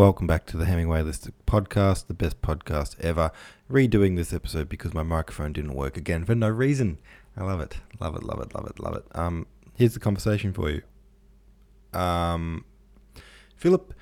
Welcome back to the Hemingway List podcast, the best podcast ever. Redoing this episode because my microphone didn't work again for no reason. I love it, love it, love it, love it, love it. Um, here's the conversation for you. Um, Philip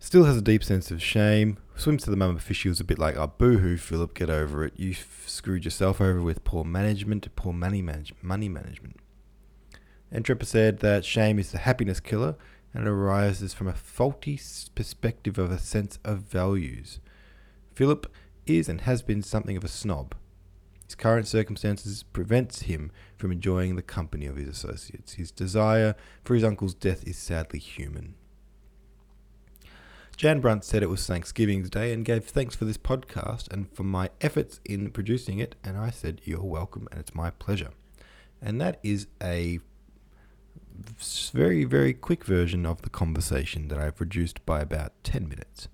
still has a deep sense of shame. Swims to the mum officials a bit like, "Oh, boo-hoo, Philip, get over it. You screwed yourself over with poor management, poor money manage- money management." Said that shame is the happiness killer and arises from a faulty perspective of a sense of values. Philip is and has been something of a snob. His current circumstances prevents him from enjoying the company of his associates. His desire for his uncle's death is sadly human. Jan Brunt said it was Thanksgiving Day and gave thanks for this podcast and for my efforts in producing it, and I said, You're welcome and it's my pleasure. And that is a very, very quick version of the conversation that I've reduced by about 10 minutes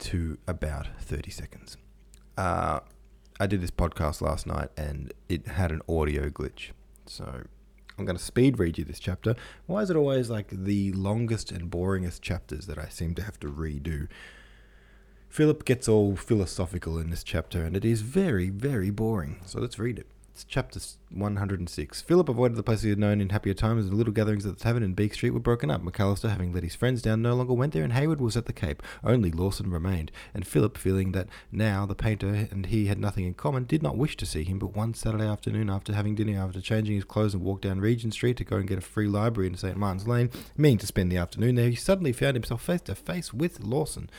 to about 30 seconds. Uh, I did this podcast last night and it had an audio glitch. So I'm going to speed read you this chapter. Why is it always like the longest and boringest chapters that I seem to have to redo? Philip gets all philosophical in this chapter and it is very, very boring. So let's read it. Chapter 106. Philip avoided the place he had known in happier times, and the little gatherings at the tavern in Beak Street were broken up. Macalister, having let his friends down, no longer went there, and Hayward was at the Cape. Only Lawson remained, and Philip, feeling that now the painter and he had nothing in common, did not wish to see him. But one Saturday afternoon, after having dinner, after changing his clothes and walked down Regent Street to go and get a free library in St. Martin's Lane, meaning to spend the afternoon there, he suddenly found himself face to face with Lawson.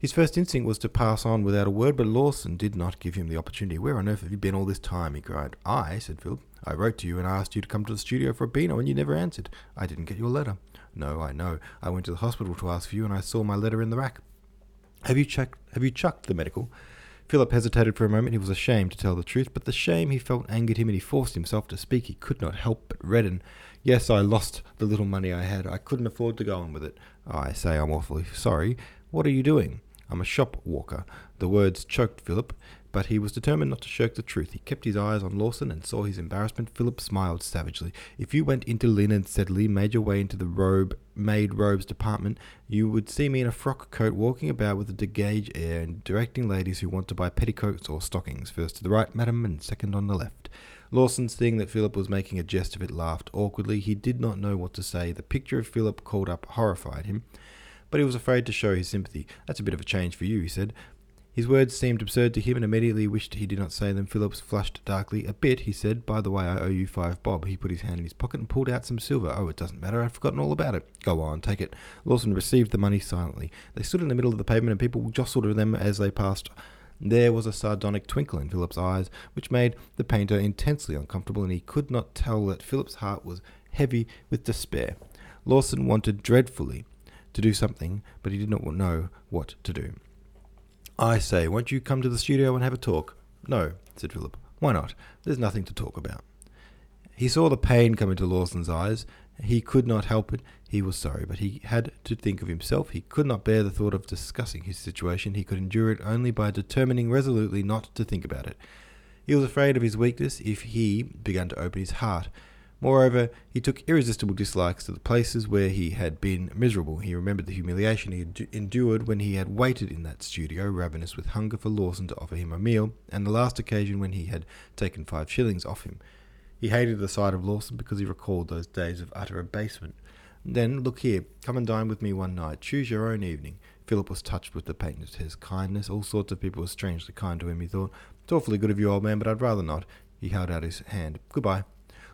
His first instinct was to pass on without a word, but Lawson did not give him the opportunity. Where on earth have you been all this time? he cried. I, said Philip. I wrote to you and asked you to come to the studio for a beano, and you never answered. I didn't get your letter. No, I know. I went to the hospital to ask for you, and I saw my letter in the rack. Have you checked? Have you chucked the medical? Philip hesitated for a moment. He was ashamed to tell the truth, but the shame he felt angered him, and he forced himself to speak. He could not help but redden. Yes, I lost the little money I had. I couldn't afford to go on with it. I say I'm awfully sorry. What are you doing? I'm a shop walker. The words choked Philip, but he was determined not to shirk the truth. He kept his eyes on Lawson and saw his embarrassment. Philip smiled savagely. If you went into linen steadily, made your way into the robe maid robes department, you would see me in a frock coat walking about with a degage air and directing ladies who want to buy petticoats or stockings, first to the right, madam, and second on the left. Lawson, seeing that Philip was making a jest of it, laughed awkwardly. He did not know what to say. The picture of Philip called up horrified him but he was afraid to show his sympathy. That's a bit of a change for you, he said. His words seemed absurd to him and immediately wished he did not say them. Phillips flushed darkly. A bit, he said. By the way, I owe you five bob. He put his hand in his pocket and pulled out some silver. Oh, it doesn't matter. I've forgotten all about it. Go on, take it. Lawson received the money silently. They stood in the middle of the pavement and people jostled them as they passed. There was a sardonic twinkle in Philip's eyes, which made the painter intensely uncomfortable, and he could not tell that Philip's heart was heavy with despair. Lawson wanted dreadfully to do something, but he did not know what to do. I say, won't you come to the studio and have a talk? No, said Philip. Why not? There's nothing to talk about. He saw the pain come into Lawson's eyes. He could not help it. He was sorry, but he had to think of himself. He could not bear the thought of discussing his situation. He could endure it only by determining resolutely not to think about it. He was afraid of his weakness if he began to open his heart. Moreover, he took irresistible dislikes to the places where he had been miserable. He remembered the humiliation he had endured when he had waited in that studio, ravenous with hunger for Lawson to offer him a meal, and the last occasion when he had taken five shillings off him. He hated the sight of Lawson because he recalled those days of utter abasement. Then, look here, come and dine with me one night. Choose your own evening. Philip was touched with the painter's kindness. All sorts of people were strangely kind to him, he thought. It's awfully good of you, old man, but I'd rather not. He held out his hand. Goodbye.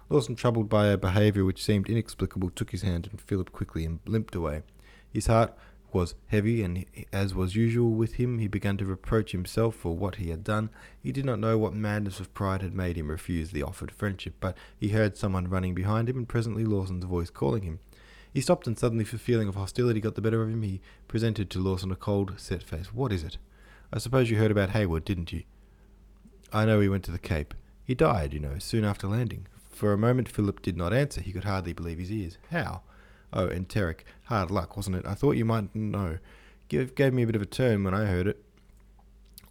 Lawson, troubled by a behaviour which seemed inexplicable, took his hand and Philip quickly and limped away. His heart was heavy, and as was usual with him, he began to reproach himself for what he had done. He did not know what madness of pride had made him refuse the offered friendship, but he heard someone running behind him, and presently Lawson's voice calling him. He stopped, and suddenly, a feeling of hostility got the better of him. He presented to Lawson a cold, set face. What is it? I suppose you heard about Hayward, didn't you? I know he went to the Cape. He died, you know, soon after landing. For a moment Philip did not answer. He could hardly believe his ears. How? Oh, enteric. Hard luck, wasn't it? I thought you might know. Give, gave me a bit of a turn when I heard it.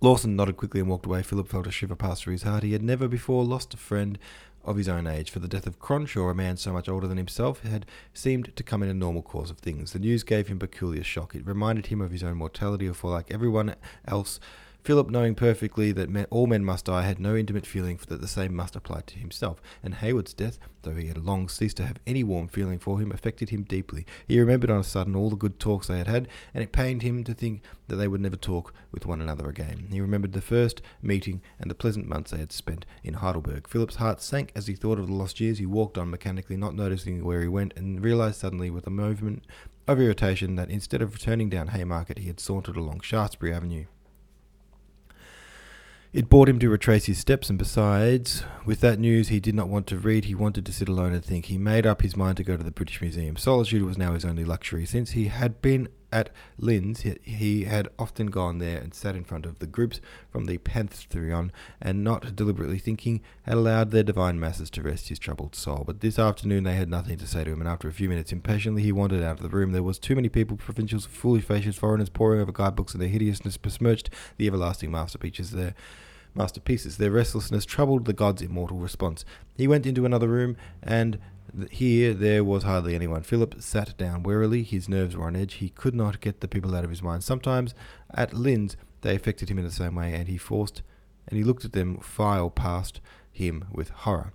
Lawson nodded quickly and walked away. Philip felt a shiver pass through his heart. He had never before lost a friend of his own age, for the death of Cronshaw, a man so much older than himself, had seemed to come in a normal course of things. The news gave him peculiar shock. It reminded him of his own mortality, or for like everyone else, Philip, knowing perfectly that men, all men must die, had no intimate feeling that the same must apply to himself, and Hayward's death, though he had long ceased to have any warm feeling for him, affected him deeply. He remembered on a sudden all the good talks they had had, and it pained him to think that they would never talk with one another again. He remembered the first meeting and the pleasant months they had spent in Heidelberg. Philip's heart sank as he thought of the lost years. He walked on mechanically, not noticing where he went, and realized suddenly with a movement of irritation that instead of returning down Haymarket, he had sauntered along Shaftesbury Avenue. It bored him to retrace his steps, and besides, with that news he did not want to read, he wanted to sit alone and think. He made up his mind to go to the British Museum. Solitude was now his only luxury. Since he had been at Lynn's, he had often gone there and sat in front of the groups from the Parthenon, and not deliberately thinking, had allowed their divine masses to rest his troubled soul. But this afternoon they had nothing to say to him, and after a few minutes, impatiently he wandered out of the room. There was too many people, provincials, foolish faces, foreigners, poring over guidebooks, and their hideousness besmirched the everlasting masterpieces there masterpieces. Their restlessness troubled the god's immortal response. He went into another room, and here there was hardly anyone. Philip sat down wearily. His nerves were on edge. He could not get the people out of his mind. Sometimes at Lynn's they affected him in the same way, and he forced and he looked at them file past him with horror.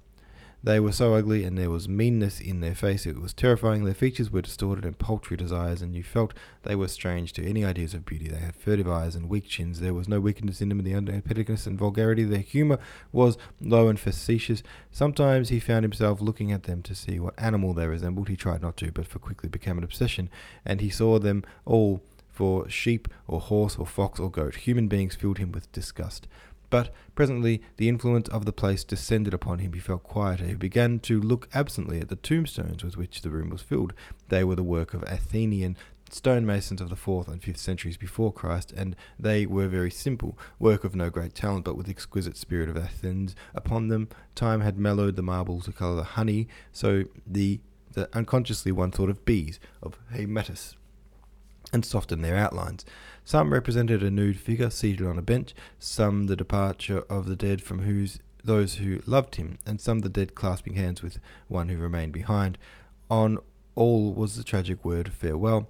They were so ugly, and there was meanness in their face. It was terrifying. Their features were distorted and paltry desires, and you felt they were strange to any ideas of beauty. They had furtive eyes and weak chins. There was no wickedness in them, and the unpettiness and vulgarity. Their humour was low and facetious. Sometimes he found himself looking at them to see what animal they resembled. He tried not to, but for quickly became an obsession, and he saw them all for sheep or horse or fox or goat. Human beings filled him with disgust. But presently the influence of the place descended upon him. He felt quieter. He began to look absently at the tombstones with which the room was filled. They were the work of Athenian stonemasons of the fourth and fifth centuries before Christ, and they were very simple, work of no great talent, but with exquisite spirit of Athens. Upon them, time had mellowed the marble to colour the honey, so the, the unconsciously one thought of bees, of Hymettus, and softened their outlines. Some represented a nude figure seated on a bench, some the departure of the dead from whose those who loved him, and some the dead clasping hands with one who remained behind. On all was the tragic word farewell,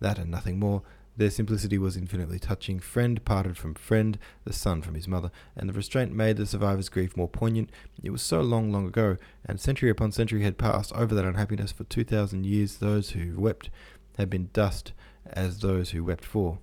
that and nothing more. Their simplicity was infinitely touching. Friend parted from friend, the son from his mother, and the restraint made the survivor's grief more poignant. It was so long, long ago, and century upon century had passed over that unhappiness. For two thousand years, those who wept had been dust as those who wept for.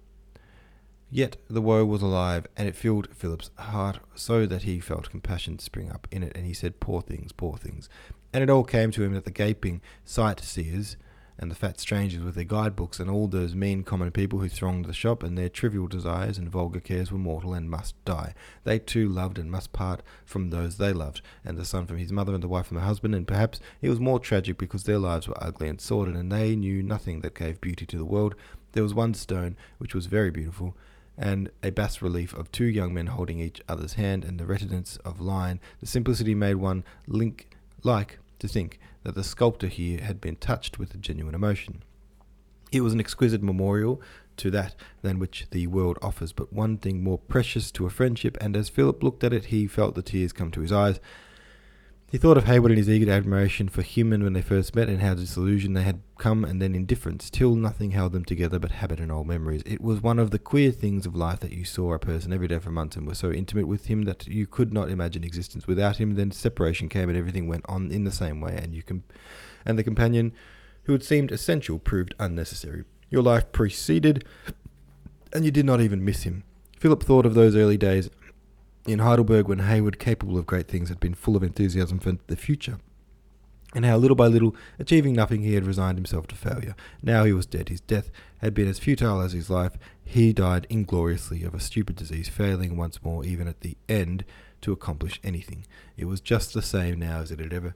Yet the woe was alive, and it filled Philip's heart so that he felt compassion spring up in it, and he said, Poor things, poor things. And it all came to him that the gaping sight-seers and the fat strangers with their guidebooks and all those mean common people who thronged the shop and their trivial desires and vulgar cares were mortal and must die. They too loved and must part from those they loved, and the son from his mother and the wife from her husband, and perhaps it was more tragic because their lives were ugly and sordid, and they knew nothing that gave beauty to the world. There was one stone which was very beautiful, and a bas relief of two young men holding each other's hand, and the reticence of line, the simplicity made one link like to think that the sculptor here had been touched with a genuine emotion. It was an exquisite memorial to that than which the world offers, but one thing more precious to a friendship, and as Philip looked at it, he felt the tears come to his eyes. He thought of Hayward and his eager admiration for him when they first met, and how disillusioned they had come, and then indifference, till nothing held them together but habit and old memories. It was one of the queer things of life that you saw a person every day for months and were so intimate with him that you could not imagine existence without him. Then separation came, and everything went on in the same way, and you and the companion who had seemed essential proved unnecessary. Your life preceded, and you did not even miss him. Philip thought of those early days in Heidelberg when Hayward, capable of great things, had been full of enthusiasm for the future, and how little by little, achieving nothing, he had resigned himself to failure. Now he was dead. His death had been as futile as his life. He died ingloriously of a stupid disease, failing once more, even at the end, to accomplish anything. It was just the same now as it had ever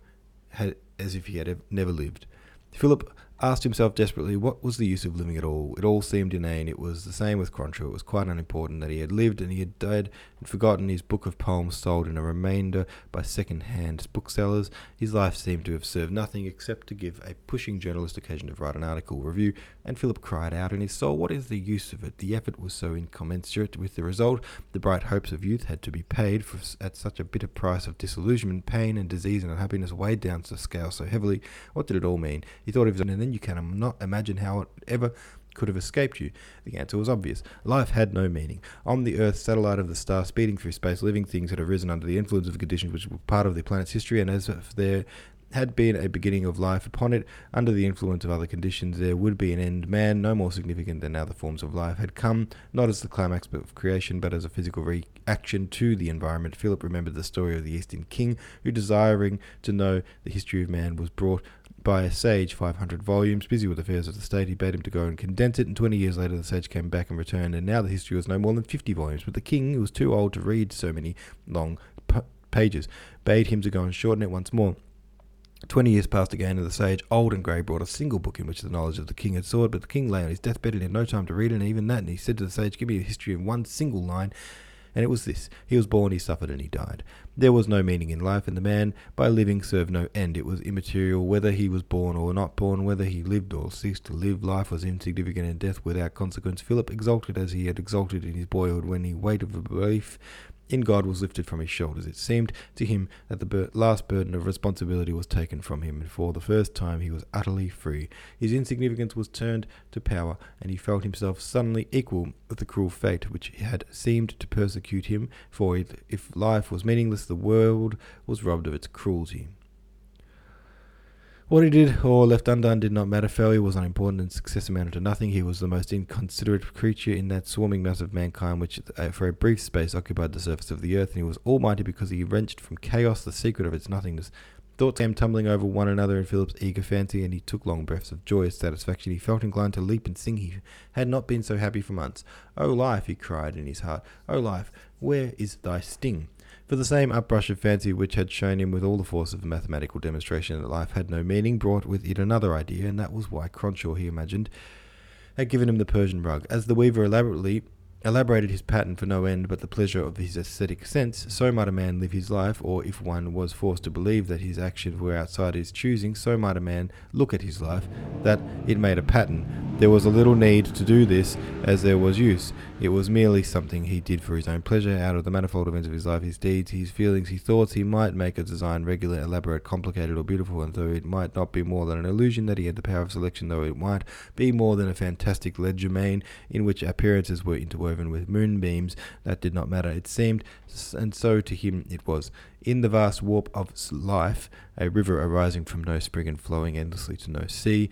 had, as if he had never lived. Philip asked himself desperately what was the use of living at all. It all seemed inane. It was the same with Cronshaw. It was quite unimportant that he had lived and he had died and forgotten his book of poems sold in a remainder by second-hand booksellers. His life seemed to have served nothing except to give a pushing journalist occasion to write an article review, and Philip cried out in his soul, What is the use of it? The effort was so incommensurate with the result. The bright hopes of youth had to be paid for at such a bitter price of disillusionment, pain, and disease and unhappiness weighed down the scale so heavily. What did it all mean? He thought of it, and then you cannot imagine how it ever could have escaped you? The answer was obvious. Life had no meaning. On the Earth, satellite of the star, speeding through space, living things had arisen under the influence of conditions which were part of the planet's history, and as if there had been a beginning of life upon it, under the influence of other conditions, there would be an end. Man, no more significant than other forms of life, had come not as the climax of creation, but as a physical reaction to the environment. Philip remembered the story of the Eastern king, who, desiring to know the history of man, was brought by a sage 500 volumes. Busy with affairs of the state, he bade him to go and condense it, and 20 years later the sage came back and returned, and now the history was no more than 50 volumes. But the king, who was too old to read so many long pages, bade him to go and shorten it once more. Twenty years passed again, and the sage, old and grey, brought a single book in which the knowledge of the king had soared. But the king lay on his deathbed and had no time to read it, and even that. And he said to the sage, Give me the history of one single line. And it was this He was born, he suffered, and he died. There was no meaning in life, and the man, by living, served no end. It was immaterial whether he was born or not born, whether he lived or ceased to live. Life was insignificant, and death without consequence. Philip exulted as he had exulted in his boyhood when the weight of belief in God was lifted from his shoulders. It seemed to him that the bur- last burden of responsibility was taken from him, and for the first time he was utterly free. His insignificance was turned to power, and he felt himself suddenly equal with the cruel fate which had seemed to persecute him, for if life was meaningless, the world was robbed of its cruelty. What he did or left undone did not matter. Failure was unimportant and success amounted to nothing. He was the most inconsiderate creature in that swarming mass of mankind which uh, for a brief space occupied the surface of the earth, and he was almighty because he wrenched from chaos the secret of its nothingness. Thoughts came tumbling over one another in Philip's eager fancy, and he took long breaths of joyous satisfaction. He felt inclined to leap and sing. He had not been so happy for months. O oh, life, he cried in his heart, O oh, life, where is thy sting? For the same uprush of fancy which had shown him with all the force of a mathematical demonstration that life had no meaning brought with it another idea, and that was why Cronshaw, he imagined, had given him the Persian rug. As the weaver elaborately elaborated his pattern for no end but the pleasure of his aesthetic sense, so might a man live his life, or if one was forced to believe that his actions were outside his choosing, so might a man look at his life, that it made a pattern. There was a little need to do this, as there was use. It was merely something he did for his own pleasure. Out of the manifold events of his life, his deeds, his feelings, his thoughts, he might make a design regular, elaborate, complicated, or beautiful, and though it might not be more than an illusion that he had the power of selection, though it might be more than a fantastic legerdemain in which appearances were interwoven with moonbeams, that did not matter. It seemed, and so to him it was. In the vast warp of life, a river arising from no spring and flowing endlessly to no sea,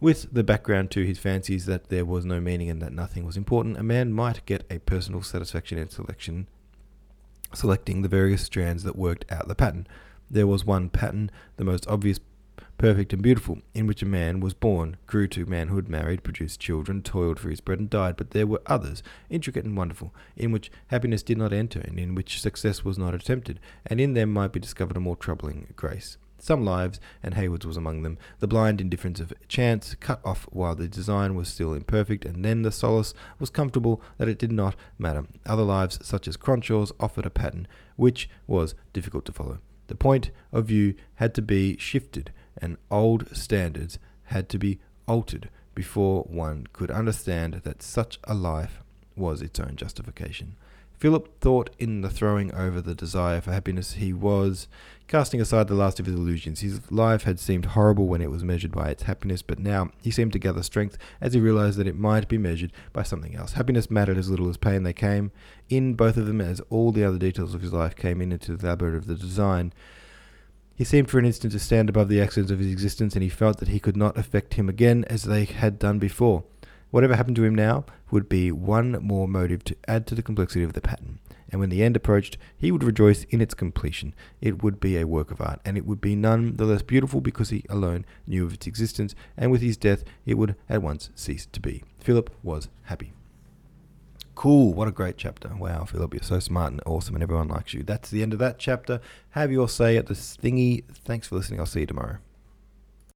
with the background to his fancies that there was no meaning and that nothing was important, a man might get a personal satisfaction in selection, selecting the various strands that worked out the pattern. There was one pattern, the most obvious, perfect, and beautiful, in which a man was born, grew to manhood, married, produced children, toiled for his bread, and died. But there were others, intricate and wonderful, in which happiness did not enter, and in which success was not attempted, and in them might be discovered a more troubling grace some lives, and Hayward's was among them. The blind indifference of chance cut off while the design was still imperfect, and then the solace was comfortable that it did not matter. Other lives, such as Cronshaw's, offered a pattern which was difficult to follow. The point of view had to be shifted, and old standards had to be altered before one could understand that such a life was its own justification. Philip thought in the throwing over the desire for happiness he was casting aside the last of his illusions. His life had seemed horrible when it was measured by its happiness, but now he seemed to gather strength as he realized that it might be measured by something else. Happiness mattered as little as pain. They came in both of them as all the other details of his life came in into the labyrinth of the design. He seemed for an instant to stand above the accidents of his existence, and he felt that he could not affect him again as they had done before. Whatever happened to him now would be one more motive to add to the complexity of the pattern. And when the end approached, he would rejoice in its completion. It would be a work of art, and it would be none the less beautiful because he alone knew of its existence, and with his death it would at once cease to be. Philip was happy. Cool, what a great chapter. Wow, Philip, you're so smart and awesome, and everyone likes you. That's the end of that chapter. Have your say at the thingy. Thanks for listening. I'll see you tomorrow.